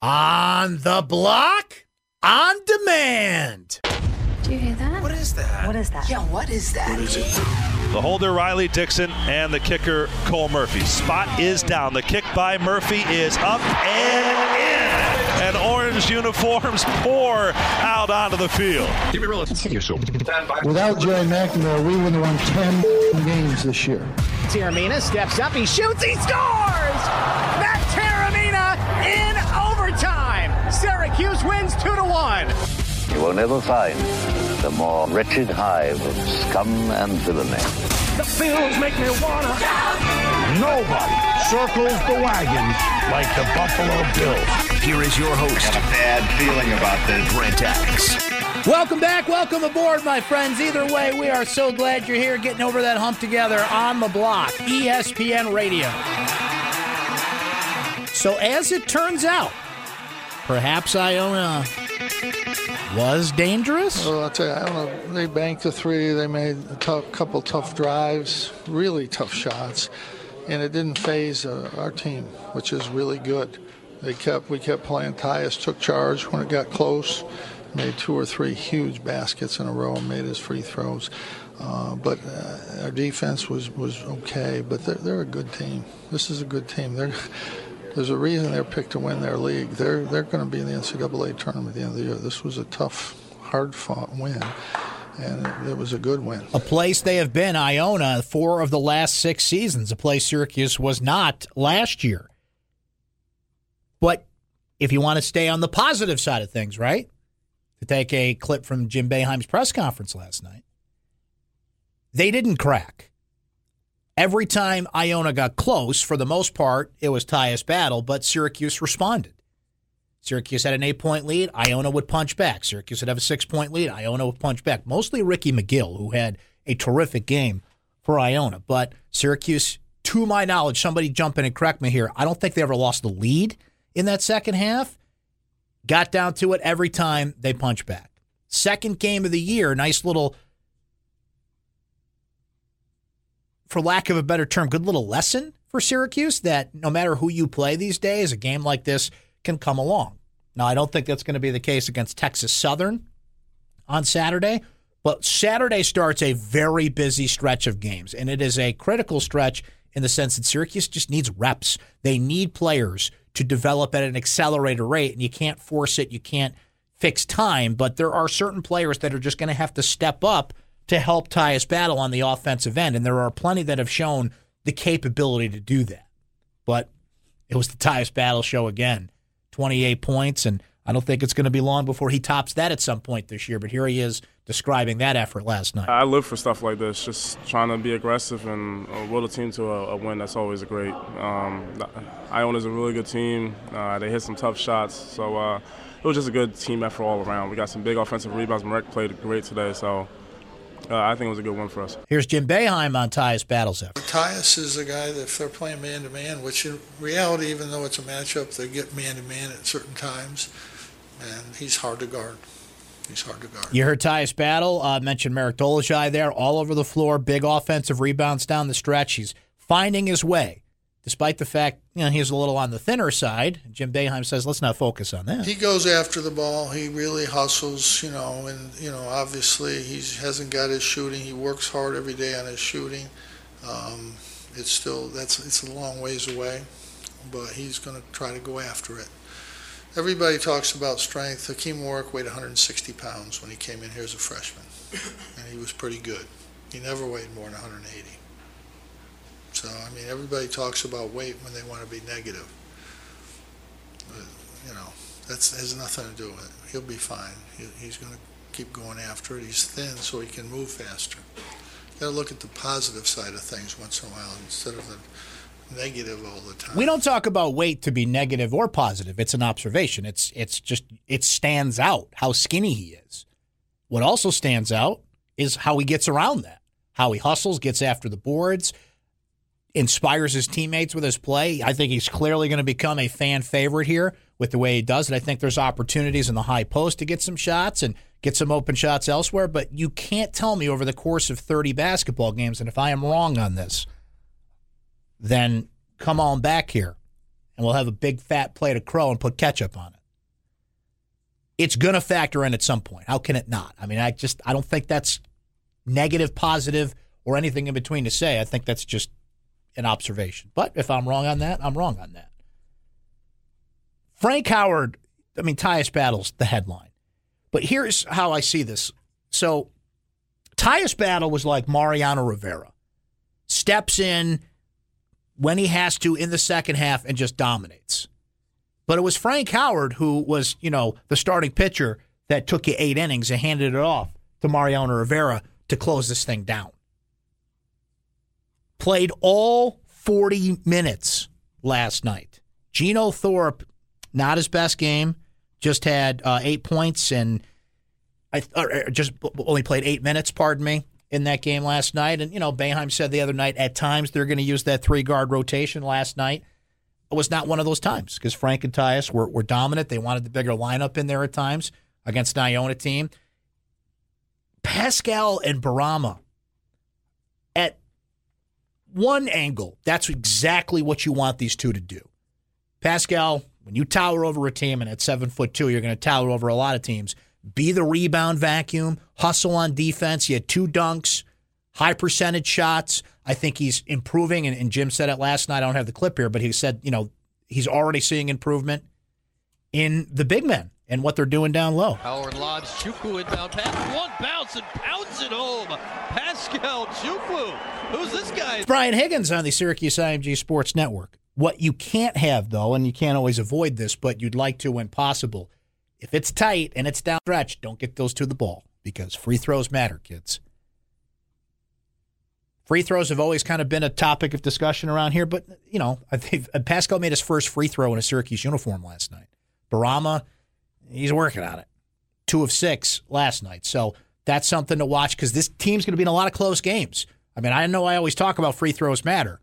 On the block, on demand. Do you hear that? What is that? What is that? Yeah, what is that? What is it? The holder, Riley Dixon, and the kicker, Cole Murphy. Spot is down. The kick by Murphy is up and in. And orange uniforms pour out onto the field. Give me real. Without Gerry McNamara, we wouldn't have won 10 games this year. Taramina steps up, he shoots, he scores! Syracuse wins 2 to 1. You will never find the more wretched hive of scum and villainy. The fields make me wanna. Nobody circles the wagons like the Buffalo Bills. Here is your host. Got a bad feeling about this. Brent Axe. Welcome back. Welcome aboard, my friends. Either way, we are so glad you're here getting over that hump together on the block, ESPN Radio. So, as it turns out, perhaps Iona was dangerous. Well, I'll tell you, I don't know. They banked the three. They made a tough, couple tough drives, really tough shots, and it didn't phase uh, our team, which is really good. They kept, we kept playing. Tyus took charge when it got close, made two or three huge baskets in a row, and made his free throws. Uh, but uh, our defense was, was okay. But they're, they're a good team. This is a good team. They're there's a reason they're picked to win their league. They're they're going to be in the NCAA tournament at the end of the year. This was a tough, hard fought win, and it, was a good win. A place they have been, Iona, four of the last six seasons. A place Syracuse was not last year. But if you want to stay on the positive side of things, right? To take a clip from Jim Boeheim's press conference last night, they didn't crack. Every time Iona got close, for the most part, it was Tyus Battle, but Syracuse responded. Syracuse had an eight point lead. Iona would punch back. Syracuse would have a six point lead. Iona would punch back. Mostly Rickey McGill, who had a terrific game for Iona. But Syracuse, to my knowledge, somebody jump in and correct me here. I don't think they ever lost the lead in that second half. Got down to it every time they punch back. Second game of the year, nice little, for lack of a better term, good little lesson for Syracuse that no matter who you play these days, a game like this can come along. Now, I don't think that's going to be the case against Texas Southern on Saturday, but Saturday starts a very busy stretch of games, and it is a critical stretch in the sense that Syracuse just needs reps. They need players to develop at an accelerated rate, and you can't force it, you can't fix time, but there are certain players that are just going to have to step up to help Tyus Battle on the offensive end, and there are plenty that have shown the capability to do that. But it was the Tyus Battle show again. 28 points, and I don't think it's going to be long before he tops that at some point this year. But here he is describing that effort last night. I live for stuff like this, just trying to be aggressive and uh, will the team to a, a win. That's always great. Um, Iona's a really good team. Uh, they hit some tough shots, so uh, it was just a good team effort all around. We got some big offensive rebounds. Marek played great today, so uh, I think it was a good one for us. Here's Jim Boeheim on Tyus Battle's effort. Tyus is a guy that if they're playing man to man, which in reality, even though it's a matchup, they get man to man at certain times, and he's hard to guard. He's hard to guard. You heard Tyus Battle. Uh, mentioned Marek Dolezaj there, all over the floor, big offensive rebounds down the stretch. He's finding his way, despite the fact you know he's a little on the thinner side. Jim Boeheim says, let's not focus on that. He goes after the ball. He really hustles, you know, and you know, obviously he hasn't got his shooting. He works hard every day on his shooting. Um, it's still that's it's a long ways away, but he's going to try to go after it. Everybody talks about strength. Hakim Warrick weighed 160 pounds when he came in here as a freshman, and he was pretty good. He never weighed more than 180. So, I mean, everybody talks about weight when they want to be negative. But, you know, that has nothing to do with it. He'll be fine. He, he's going to keep going after it. He's thin, so he can move faster. You got to look at the positive side of things once in a while instead of the negative all the time. We don't talk about weight to be negative or positive. It's an observation. It's it's just it stands out how skinny he is. What also stands out is how he gets around that. How he hustles, gets after the boards, inspires his teammates with his play. I think he's clearly going to become a fan favorite here with the way he does it. I think there's opportunities in the high post to get some shots and get some open shots elsewhere, but you can't tell me over the course of 30 basketball games and if I am wrong on this, then come on back here and we'll have a big fat plate of crow and put ketchup on it. It's going to factor in at some point. How can it not? I mean, I just I don't think that's negative, positive, or anything in between to say. I think that's just an observation. But if I'm wrong on that, I'm wrong on that. Frank Howard, I mean, Tyus Battle's the headline. But here's how I see this. So Tyus Battle was like Mariano Rivera. Steps in when he has to in the second half and just dominates. But it was Frank Howard who was, you know, the starting pitcher that took you eight innings and handed it off to Mariano Rivera to close this thing down. Played all 40 minutes last night. Geno Thorpe, not his best game, just had uh, eight points and I just only played eight minutes, pardon me, in that game last night. And, you know, Boeheim said the other night at times they're going to use that three guard rotation last night. It was not one of those times because Frank and Tyus were, were dominant. They wanted the bigger lineup in there at times against an Iona team. Pascal and Bourama at one angle, that's exactly what you want these two to do. Pascal, when you tower over a team and at seven foot two, you're going to tower over a lot of teams. Be the rebound vacuum, hustle on defense. He had two dunks, high percentage shots. I think he's improving, and, and Jim said it last night. I don't have the clip here, but he said, you know, he's already seeing improvement in the big men and what they're doing down low. Howard lobs Chukwu inbound pass. One bounce and pounds it home. Pascal Chukwu. Who's this guy? Brian Higgins on the Syracuse IMG Sports Network. What you can't have, though, and you can't always avoid this, but you'd like to when possible, if it's tight and it's down stretch, don't get those to the ball because free throws matter, kids. Free throws have always kind of been a topic of discussion around here, but, you know, I think uh, Pascal made his first free throw in a Syracuse uniform last night. Bourama, he's working on it. Two of six last night. So that's something to watch because this team's going to be in a lot of close games. I mean, I know I always talk about free throws matter,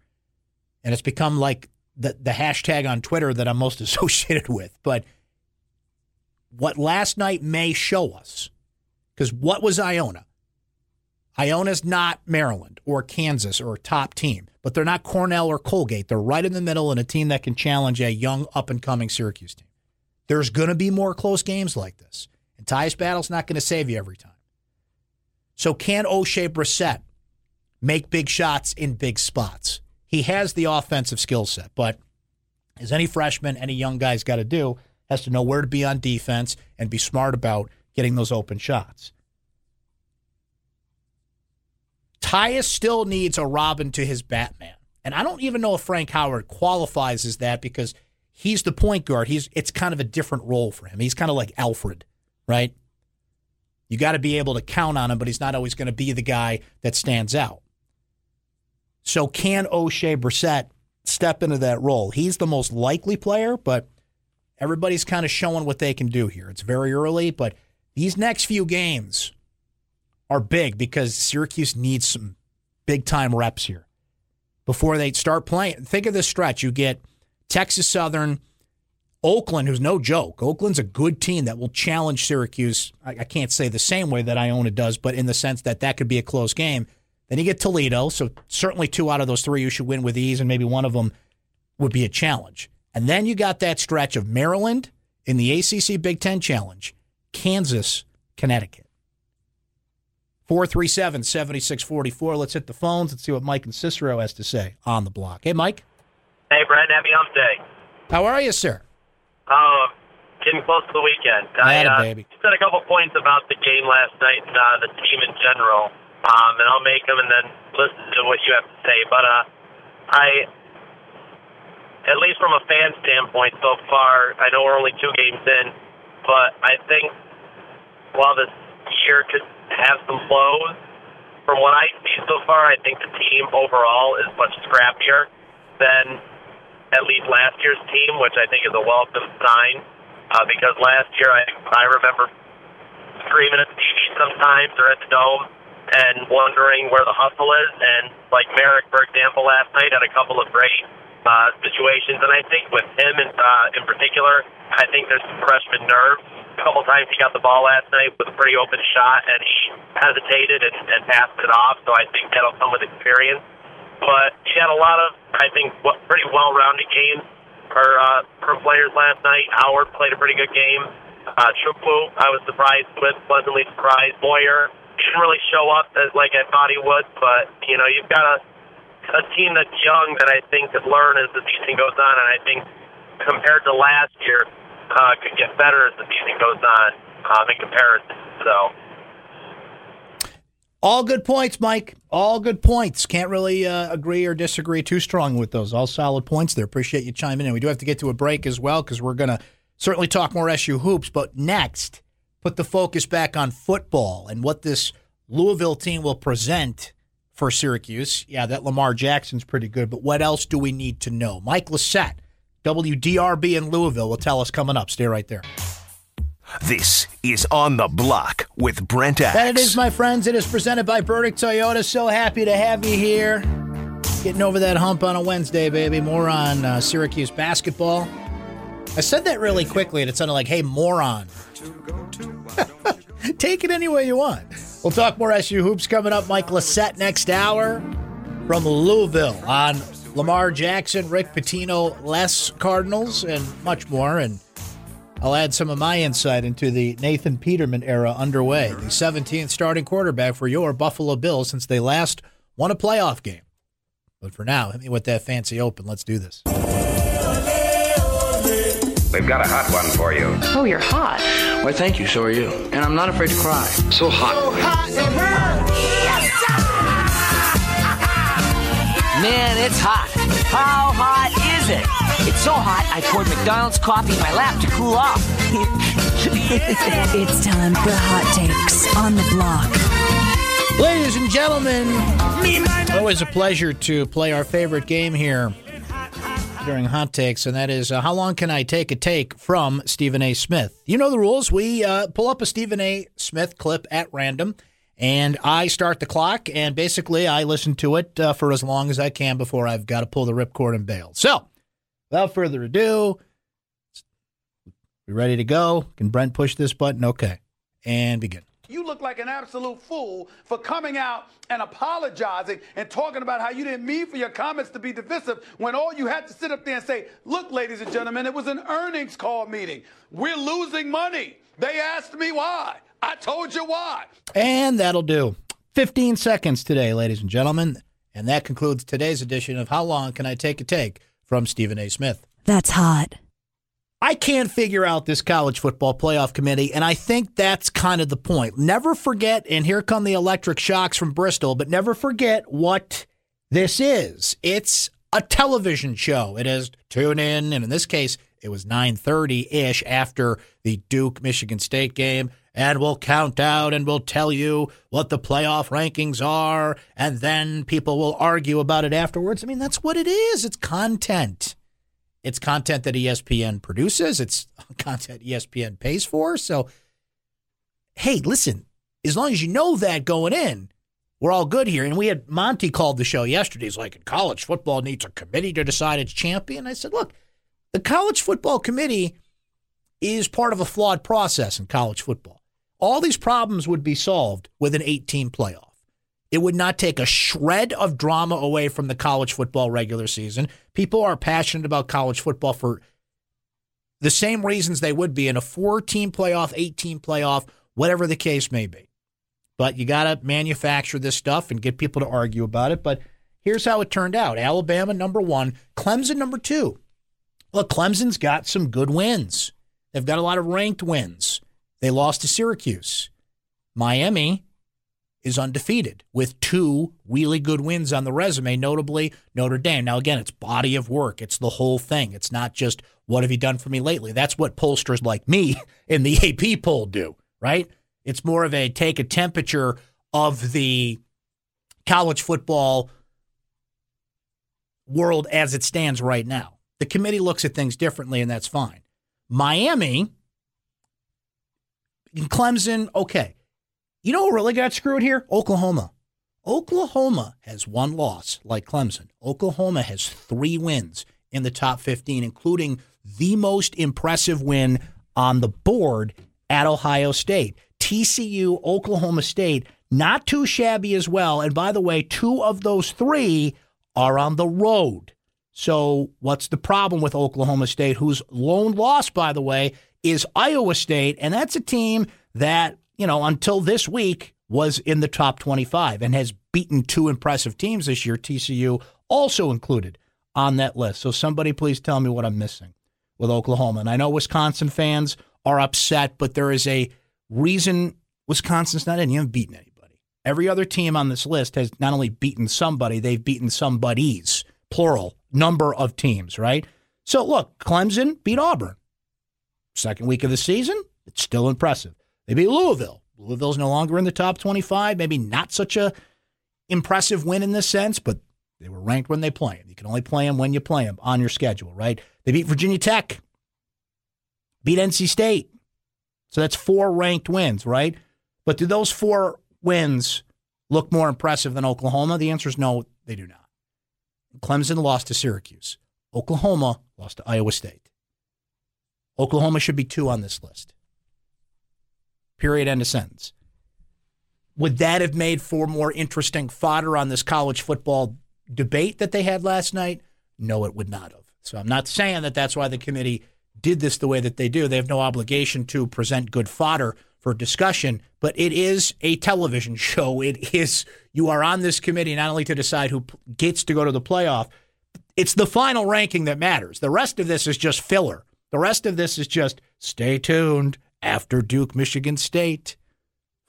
and it's become like the, the hashtag on Twitter that I'm most associated with. But what last night may show us, because what was Iona? Iona's not Maryland or Kansas or a top team, but they're not Cornell or Colgate. They're right in the middle and a team that can challenge a young, up and coming Syracuse team. There's going to be more close games like this. And Tyus Battle's not going to save you every time. So can Oshae Brissett make big shots in big spots? He has the offensive skill set, but as any freshman, any young guy's got to do, has to know where to be on defense and be smart about getting those open shots. Tyus still needs a Robin to his Batman. And I don't even know if Frank Howard qualifies as that because he's the point guard. He's it's kind of a different role for him. He's kind of like Alfred, right? You got to be able to count on him, but he's not always going to be the guy that stands out. So can Oshae Brissett step into that role? He's the most likely player, but everybody's kind of showing what they can do here. It's very early, but these next few games are big because Syracuse needs some big time reps here before they start playing. Think of this stretch. You get Texas Southern, Oakland, who's no joke. Oakland's a good team that will challenge Syracuse. I, I can't say the same way that Iona does, but in the sense that that could be a close game. Then you get Toledo, so certainly two out of those three you should win with ease, and maybe one of them would be a challenge. And then you got that stretch of Maryland in the ACC Big Ten Challenge, Kansas, Connecticut. 437 7644. Let's hit the phones and see what Mike and Cicero has to say on the block. Hey, Mike. Hey, Brett. Happy hump day. How are you, sir? Oh, getting close to the weekend. I uh, baby. said a couple points about the game last night and uh, the team in general, um, and I'll make them and then listen to what you have to say. But uh, I, at least from a fan standpoint so far, I know we're only two games in, but I think while this year could have some flows, from what I see so far, I think the team overall is much scrappier than at least last year's team, which I think is a welcome sign. Uh, because last year I I remember screaming at the TV sometimes or at the dome and wondering where the hustle is. And like Marek, for example, last night had a couple of great uh, situations, and I think with him in, uh, in particular, I think there's some freshman nerve. A couple times he got the ball last night with a pretty open shot, and he hesitated and, and passed it off. So I think that'll come with experience but he had a lot of, I think, pretty well-rounded games or uh, from players last night. Howard played a pretty good game. Uh, Chukwu, I was surprised with, pleasantly surprised. Moyer didn't really show up as like I thought he would, but you know you've got a a team that's young that I think could learn as the season goes on, and I think compared to last year, uh, could get better as the season goes on um, in comparison. So. All good points, Mike. All good points. Can't really uh, agree or disagree too strong with those. All solid points there. Appreciate you chiming in. We do have to get to a break as well because we're going to certainly talk more SU hoops. But next, put the focus back on football and what this Louisville team will present for Syracuse. Yeah, that Lamar Jackson's pretty good, but what else do we need to know? Mike Lissette, WDRB in Louisville, will tell us coming up. Stay right there. This is On the Block with Brent Axe. That it is, my friends. It is presented by Burdick Toyota. So happy to have you here. Getting over that hump on a Wednesday, baby. More on uh, Syracuse basketball. I said that really quickly, and it sounded like, hey, moron. Take it any way you want. We'll talk more SU hoops coming up. Mike Lissette next hour from Louisville on Lamar Jackson, Rick Pitino, Les Cardinals, and much more. And I'll add some of my insight into the Nathan Peterman era underway. The 17th starting quarterback for your Buffalo Bills since they last won a playoff game. But for now, hit me with that fancy open. Let's do this. We've got a hot one for you. Oh, you're hot. Why, thank you. So are you. And I'm not afraid to cry. So hot. So hot Man, it's hot. How hot is? It's so hot, I poured McDonald's coffee in my lap to cool off. it's time for Hot Takes on the Block. Ladies and gentlemen, always a pleasure to play our favorite game here during hot takes, and that is uh, how long can I take a take from Stephen A. Smith? You know the rules. We uh, pull up a Stephen A. Smith clip at random, and I start the clock, and basically I listen to it uh, for as long as I can before I've got to pull the ripcord and bail. So, without further ado, we ready to go? Can Brent push this button? Okay, and begin. You look like an absolute fool for coming out and apologizing and talking about how you didn't mean for your comments to be divisive when all you had to sit up there and say, look, ladies and gentlemen, it was an earnings call meeting. We're losing money. They asked me why. I told you why. And that'll do. 15 seconds today, ladies and gentlemen. And that concludes today's edition of How Long Can I Take a Take from Stephen A. Smith. That's hot. I can't figure out this college football playoff committee, and I think that's kind of the point. Never forget, and here come the electric shocks from Bristol, but never forget what this is. It's a television show. It is tune in, and in this case, it was 9:30-ish after the Duke Michigan State game, and we'll count out and we'll tell you what the playoff rankings are, and then people will argue about it afterwards. I mean, that's what it is. It's content. It's content that ESPN produces. It's content ESPN pays for. So, hey, listen, as long as you know that going in, we're all good here. And we had Monty called the show yesterday. He's like, college football needs a committee to decide its champion. I said, look, the college football committee is part of a flawed process in college football. All these problems would be solved with an 18 playoff. It would not take a shred of drama away from the college football regular season. People are passionate about college football for the same reasons they would be in a four team playoff, 18 playoff, whatever the case may be. But you got to manufacture this stuff and get people to argue about it. But here's how it turned out Alabama, number one, Clemson, number two. Look, Clemson's got some good wins. They've got a lot of ranked wins. They lost to Syracuse. Miami is undefeated with two really good wins on the resume, notably Notre Dame. Now, again, it's body of work, it's the whole thing. It's not just what have you done for me lately. That's what pollsters like me in the AP poll do, right? It's more of a take a temperature of the college football world as it stands right now. The committee looks at things differently, and that's fine. Miami, Clemson, okay. You know what really got screwed here? Oklahoma. Oklahoma has one loss, like Clemson. Oklahoma has three wins in the top 15, including the most impressive win on the board at Ohio State. TCU, Oklahoma State, not too shabby as well. And by the way, two of those three are on the road. So, what's the problem with Oklahoma State, whose lone loss, by the way, is Iowa State? And that's a team that, you know, until this week was in the top 25 and has beaten two impressive teams this year, TCU also included on that list. So, somebody please tell me what I'm missing with Oklahoma. And I know Wisconsin fans are upset, but there is a reason Wisconsin's not in. You haven't beaten anybody. Every other team on this list has not only beaten somebody, they've beaten somebodies, plural, number of teams, right? So look, Clemson beat Auburn. Second week of the season, it's still impressive. They beat Louisville. Louisville's no longer in the top 25. Maybe not such a impressive win in this sense, but they were ranked when they play them. You can only play them when you play them on your schedule, right? They beat Virginia Tech, beat NC State. So that's four ranked wins, right? But do those four wins look more impressive than Oklahoma? The answer is no, they do not. Clemson lost to Syracuse. Oklahoma lost to Iowa State. Oklahoma should be two on this list. Period. End of sentence. Would that have made for more interesting fodder on this college football debate that they had last night? No, it would not have. So I'm not saying that that's why the committee did this the way that they do. They have no obligation to present good fodder for discussion, but it is a television show. It is, you are on this committee not only to decide who gets to go to the playoff, it's the final ranking that matters. The rest of this is just filler. The rest of this is just stay tuned after Duke, Michigan State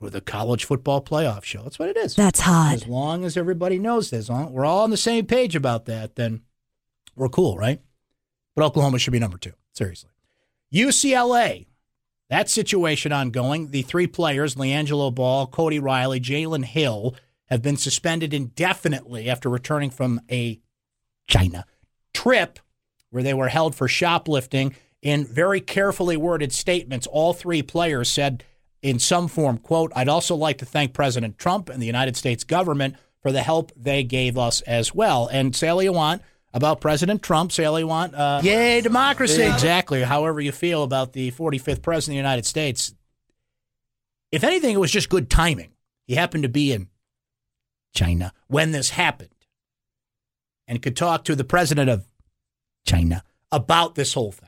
for the college football playoff show. That's what it is. That's hot. As long as everybody knows this, we're all on the same page about that, then we're cool, right? But Oklahoma should be number two. Seriously. UCLA, that situation ongoing. The three players, LiAngelo Ball, Cody Riley, Jalen Hill, have been suspended indefinitely after returning from a China trip where they were held for shoplifting. In very carefully worded statements, all three players said in some form, quote, I'd also like to thank President Trump and the United States government for the help they gave us as well. And say all you want about President Trump, say all you want. Uh, yay, democracy. Exactly. However you feel about the 45th President of the United States. If anything, it was just good timing. He happened to be in China when this happened and could talk to the president of China about this whole thing.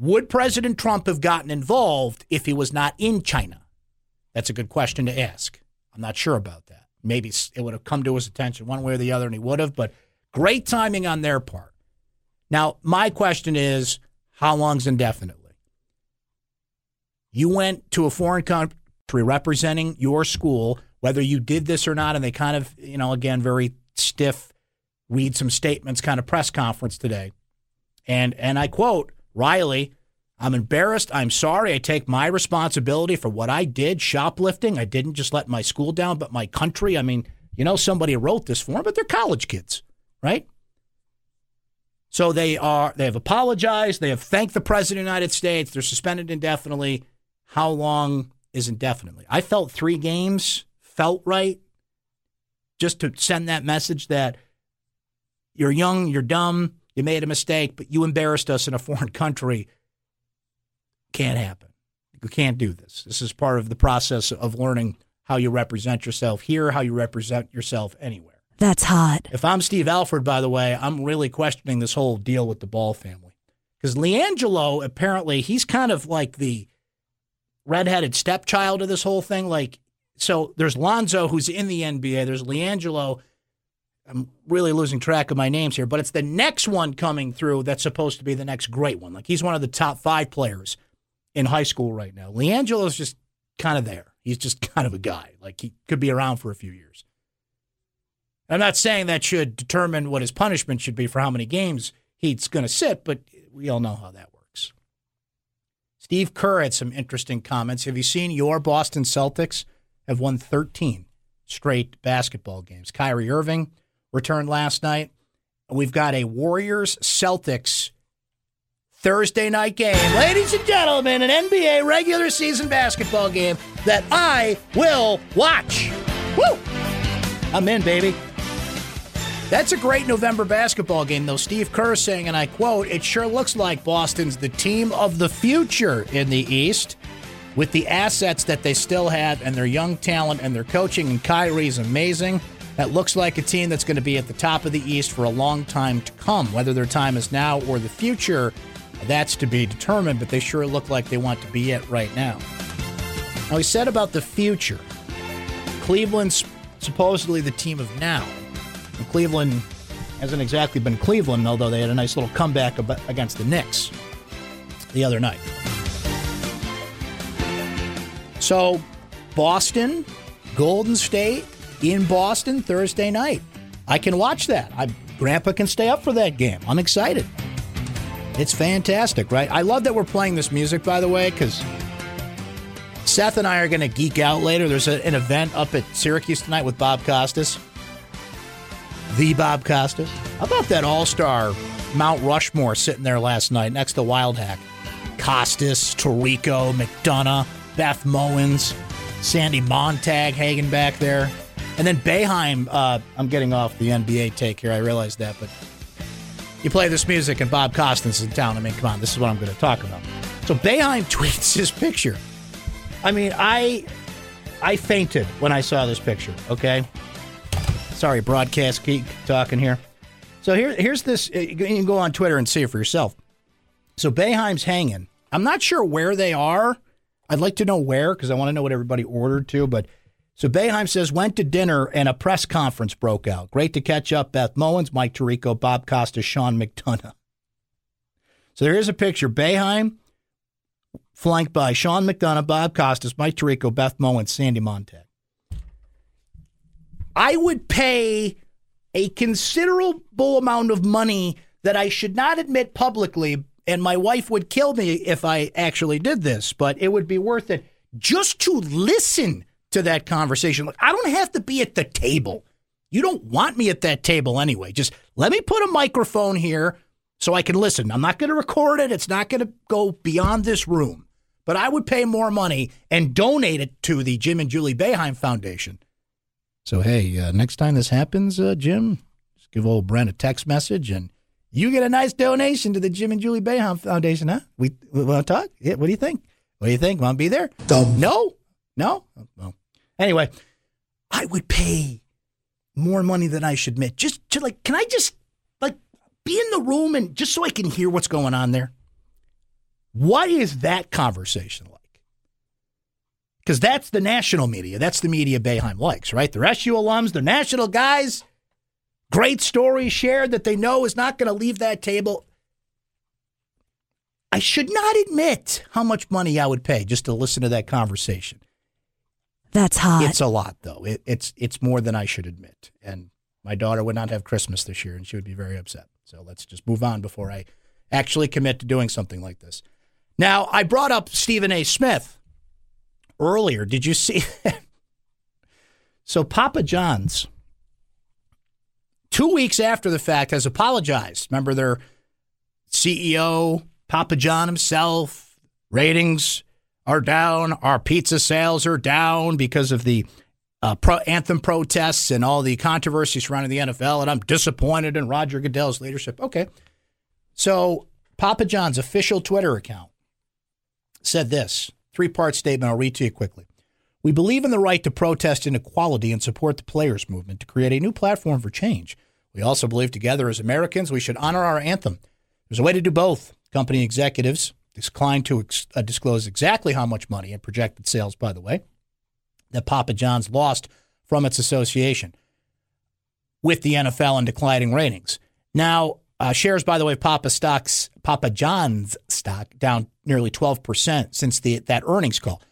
Would President Trump have gotten involved if he was not in China? That's a good question to ask. I'm not sure about that. Maybe it would have come to his attention one way or the other, and he would have, but great timing on their part. Now, my question is how long's indefinitely? You went to a foreign country representing your school, whether you did this or not, and they kind of, you know, again, very stiff, read some statements kind of press conference today. And and I quote, Riley, I'm embarrassed. I'm sorry. I take my responsibility for what I did, shoplifting. I didn't just let my school down, but my country. I mean, you know, somebody wrote this for them, but they're college kids, right? So they are they have apologized, they have thanked the president of the United States, they're suspended indefinitely. How long is indefinitely? I felt 3 games felt right just to send that message that you're young, you're dumb, you made a mistake, but you embarrassed us in a foreign country. Can't happen. You can't do this. This is part of the process of learning how you represent yourself here, how you represent yourself anywhere. That's hot. If I'm Steve Alford, by the way, I'm really questioning this whole deal with the Ball family. Because LiAngelo, apparently, he's kind of like the redheaded stepchild of this whole thing. Like, so there's Lonzo, who's in the NBA. There's LiAngelo. I'm really losing track of my names here, but it's the next one coming through that's supposed to be the next great one. Like, he's one of the top five players in high school right now. LiAngelo's just kind of there. He's just kind of a guy. Like, he could be around for a few years. I'm not saying that should determine what his punishment should be for how many games he's going to sit, but we all know how that works. Steve Kerr had some interesting comments. Have you seen your Boston Celtics have won 13 straight basketball games? Kyrie Irving returned last night. We've got a Warriors Celtics Thursday night game. Ladies and gentlemen, an NBA regular season basketball game that I will watch. Woo! I'm in, baby. That's a great November basketball game, though. Steve Kerr saying, and I quote, it sure looks like Boston's the team of the future in the East with the assets that they still have and their young talent and their coaching. And Kyrie's amazing. That looks like a team that's going to be at the top of the East for a long time to come. Whether their time is now or the future, that's to be determined, but they sure look like they want to be it right now. Now, he said about the future Cleveland's supposedly the team of now. And Cleveland hasn't exactly been Cleveland, although they had a nice little comeback against the Knicks the other night. So, Boston, Golden State in Boston Thursday night. I can watch that. I, Grandpa can stay up for that game. I'm excited. It's fantastic, right? I love that we're playing this music, by the way, because Seth and I are going to geek out later. There's a, an event up at Syracuse tonight with Bob Costas. The Bob Costas. How about that all star Mount Rushmore sitting there last night next to Wildhack? Costas, Tirico, McDonough, Beth Mowins, Sandy Montag hanging back there. And then Boeheim, uh, I'm getting off the NBA take here. I realize that, but you play this music and Bob Costas is in town. I mean, come on, this is what I'm going to talk about. So Boeheim tweets his picture. I mean, I I fainted when I saw this picture. Okay, sorry, broadcast geek talking here. So here, here's this. You can go on Twitter and see it for yourself. So Boeheim's hanging. I'm not sure where they are. I'd like to know where because I want to know what everybody ordered to. But so Boeheim says went to dinner and a press conference broke out. Great to catch up. Beth Mowins, Mike Tirico, Bob Costa, Sean McDonough. So there is a picture. Boeheim flanked by Sean McDonough, Bob Costas, Mike Tirico, Beth Mowins, Sandy Montag. I would pay a considerable amount of money that I should not admit publicly, and my wife would kill me if I actually did this, but it would be worth it just to listen to that conversation. Look, I don't have to be at the table. You don't want me at that table anyway. Just let me put a microphone here so I can listen. I'm not going to record it. It's not going to go beyond this room. But I would pay more money and donate it to the Jim and Julie Boeheim Foundation. So, hey, uh, next time this happens, uh, Jim, just give old Brent a text message and you get a nice donation to the Jim and Julie Boeheim Foundation, huh? We, we want to talk? Yeah, what do you think? What do you think? Want to be there? Dumb. No? No? Well, anyway, I would pay more money than I should admit. Just to like, can I just like be in the room and just so I can hear what's going on there? What is that conversation like? Because that's the national media. That's the media Boeheim likes, right? The SU alums, the national guys, great story shared that they know is not going to leave that table. I should not admit how much money I would pay just to listen to that conversation. That's hot. It's a lot, though. It, it's it's more than I should admit. And my daughter would not have Christmas this year, and she would be very upset. So let's just move on before I actually commit to doing something like this. Now, I brought up Stephen A. Smith earlier. Did you see? so Papa John's, two weeks after the fact, has apologized. Remember their CEO, Papa John himself, ratings are down. Our pizza sales are down because of the uh, pro- anthem protests and all the controversy surrounding the NFL. And I'm disappointed in Roger Goodell's leadership. Okay. So Papa John's official Twitter account said this three part statement. I'll read to you quickly. We believe in the right to protest inequality and support the players' movement to create a new platform for change. We also believe together as Americans we should honor our anthem. There's a way to do both. Company executives declined to ex- uh, disclose exactly how much money and projected sales, by the way, that Papa John's lost from its association with the NFL and declining ratings. Now, uh, shares, by the way, Papa stocks, Papa John's stock down nearly 12% since the that earnings call.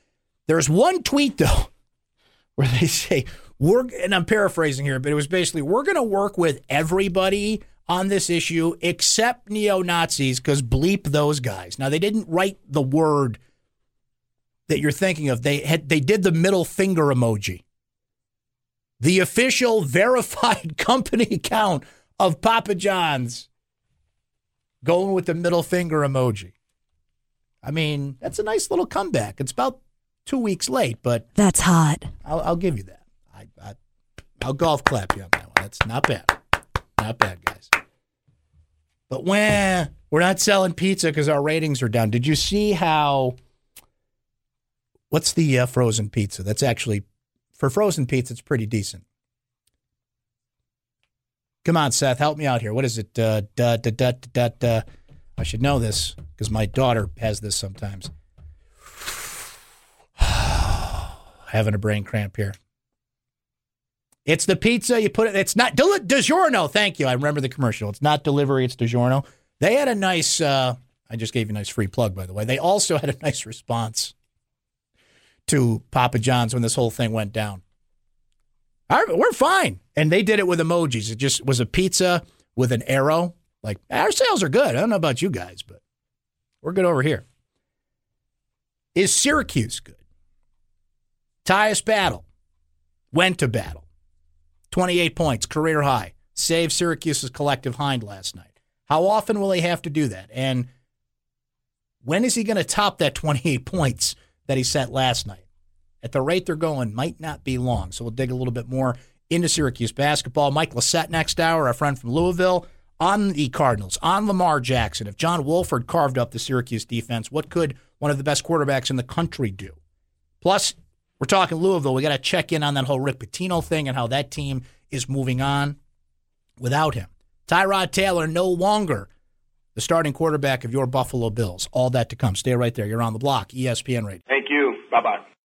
There's one tweet though where they say we're and I'm paraphrasing here, but it was basically we're going to work with everybody on this issue except neo Nazis because bleep those guys. Now they didn't write the word that you're thinking of. They had they did the middle finger emoji. The official verified company account of Papa John's going with the middle finger emoji. I mean, that's a nice little comeback. It's about two weeks late, but That's hot. I'll, I'll give you that. I, I, I'll golf clap you on that one. That's not bad. Not bad, guys. But when we're not selling pizza because our ratings are down. Did you see how? What's the uh, frozen pizza? That's actually for frozen pizza. It's pretty decent. Come on, Seth, help me out here. What is it? Uh, da, da, da, da, da. I should know this because my daughter has this sometimes. Having a brain cramp here. It's the pizza. You put it. It's not Dil- DiGiorno. Thank you. I remember the commercial. It's not delivery. It's DiGiorno. They had a nice. Uh, I just gave you a nice free plug, by the way. They also had a nice response to Papa John's when this whole thing went down. Right, we're fine, and they did it with emojis. It just was a pizza with an arrow. Like our sales are good. I don't know about you guys, but we're good over here. Is Syracuse good? Tyus Battle went to battle. 28 points, career high. Saved Syracuse's collective hind last night. How often will he have to do that? And when is he going to top that 28 points that he set last night? At the rate they're going, might not be long. So we'll dig a little bit more into Syracuse basketball. Mike Lissette next hour, our friend from Louisville, on the Cardinals, on Lamar Jackson. If John Wolford carved up the Syracuse defense, what could one of the best quarterbacks in the country do? Plus, we're talking Louisville. We got to check in on that whole Rick Pitino thing and how that team is moving on without him. Tyrod Taylor no longer the starting quarterback of your Buffalo Bills. All that to come. Stay right there. You're on the block. ESPN Radio. Thank you. Bye bye.